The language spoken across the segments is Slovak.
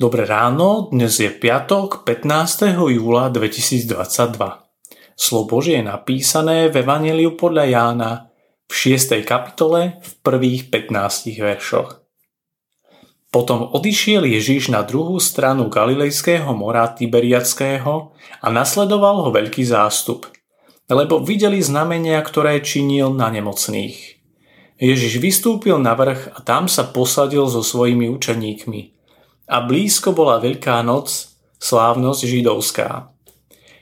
Dobré ráno, dnes je piatok 15. júla 2022. Slovo Božie je napísané v Evangeliu podľa Jána v 6. kapitole v prvých 15 veršoch. Potom odišiel Ježiš na druhú stranu Galilejského mora Tiberiackého a nasledoval ho veľký zástup, lebo videli znamenia, ktoré činil na nemocných. Ježiš vystúpil na vrch a tam sa posadil so svojimi učeníkmi – a blízko bola Veľká noc, slávnosť židovská.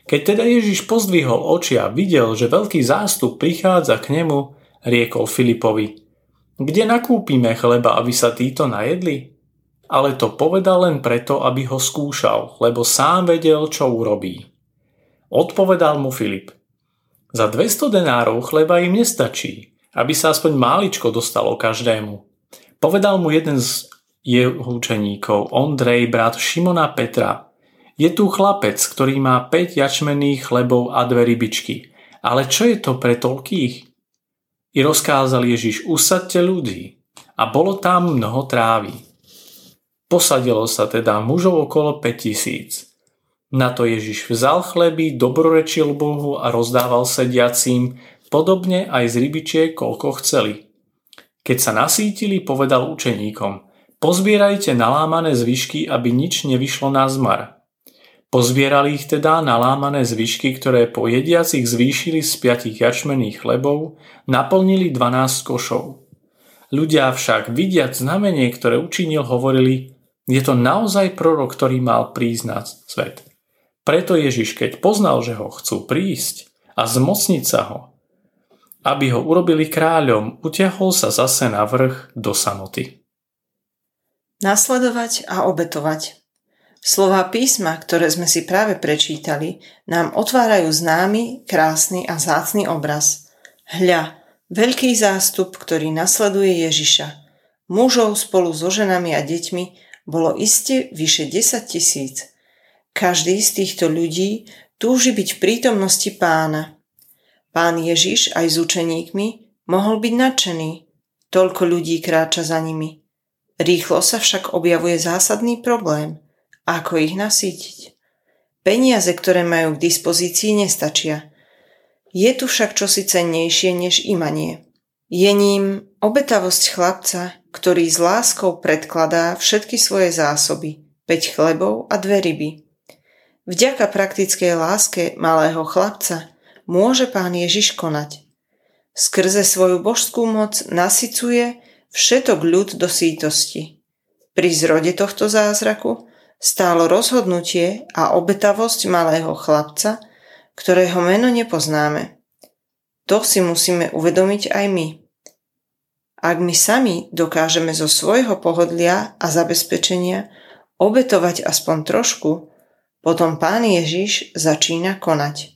Keď teda Ježiš pozdvihol oči a videl, že veľký zástup prichádza k nemu, riekol Filipovi, kde nakúpime chleba, aby sa títo najedli? Ale to povedal len preto, aby ho skúšal, lebo sám vedel, čo urobí. Odpovedal mu Filip, za 200 denárov chleba im nestačí, aby sa aspoň máličko dostalo každému. Povedal mu jeden z jeho učeníkov, Ondrej, brat Šimona Petra. Je tu chlapec, ktorý má 5 jačmených chlebov a dve rybičky. Ale čo je to pre toľkých? I rozkázal Ježiš, usadte ľudí. A bolo tam mnoho trávy. Posadilo sa teda mužov okolo 5000. Na to Ježiš vzal chleby, dobrorečil Bohu a rozdával sediacím, podobne aj z rybičiek, koľko chceli. Keď sa nasítili, povedal učeníkom – Pozbierajte nalámané zvyšky, aby nič nevyšlo na zmar. Pozbierali ich teda nalámané zvyšky, ktoré po jediacich zvýšili z piatich jačmených chlebov, naplnili 12 košov. Ľudia však vidiac znamenie, ktoré učinil, hovorili, je to naozaj prorok, ktorý mal prísť na svet. Preto Ježiš, keď poznal, že ho chcú prísť a zmocniť sa ho, aby ho urobili kráľom, utiahol sa zase na vrch do samoty. Nasledovať a obetovať. Slová písma, ktoré sme si práve prečítali, nám otvárajú známy, krásny a zácný obraz. Hľa, veľký zástup, ktorý nasleduje Ježiša. Mužov spolu so ženami a deťmi bolo iste vyše 10 tisíc. Každý z týchto ľudí túži byť v prítomnosti pána. Pán Ježiš aj s učeníkmi mohol byť nadšený. Toľko ľudí kráča za nimi. Rýchlo sa však objavuje zásadný problém. Ako ich nasítiť? Peniaze, ktoré majú k dispozícii, nestačia. Je tu však čosi cennejšie než imanie. Je ním obetavosť chlapca, ktorý s láskou predkladá všetky svoje zásoby, 5 chlebov a dve ryby. Vďaka praktickej láske malého chlapca môže pán Ježiš konať. Skrze svoju božskú moc nasycuje všetok ľud do sítosti. Pri zrode tohto zázraku stálo rozhodnutie a obetavosť malého chlapca, ktorého meno nepoznáme. To si musíme uvedomiť aj my. Ak my sami dokážeme zo svojho pohodlia a zabezpečenia obetovať aspoň trošku, potom Pán Ježiš začína konať.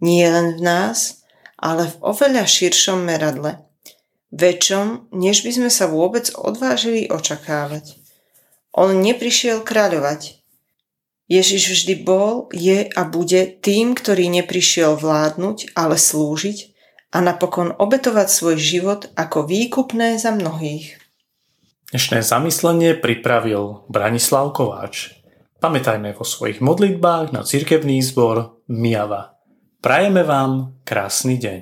Nie len v nás, ale v oveľa širšom meradle – väčšom, než by sme sa vôbec odvážili očakávať. On neprišiel kráľovať. Ježiš vždy bol, je a bude tým, ktorý neprišiel vládnuť, ale slúžiť a napokon obetovať svoj život ako výkupné za mnohých. Dnešné zamyslenie pripravil Branislav Kováč. Pamätajme vo svojich modlitbách na cirkevný zbor Miava. Prajeme vám krásny deň.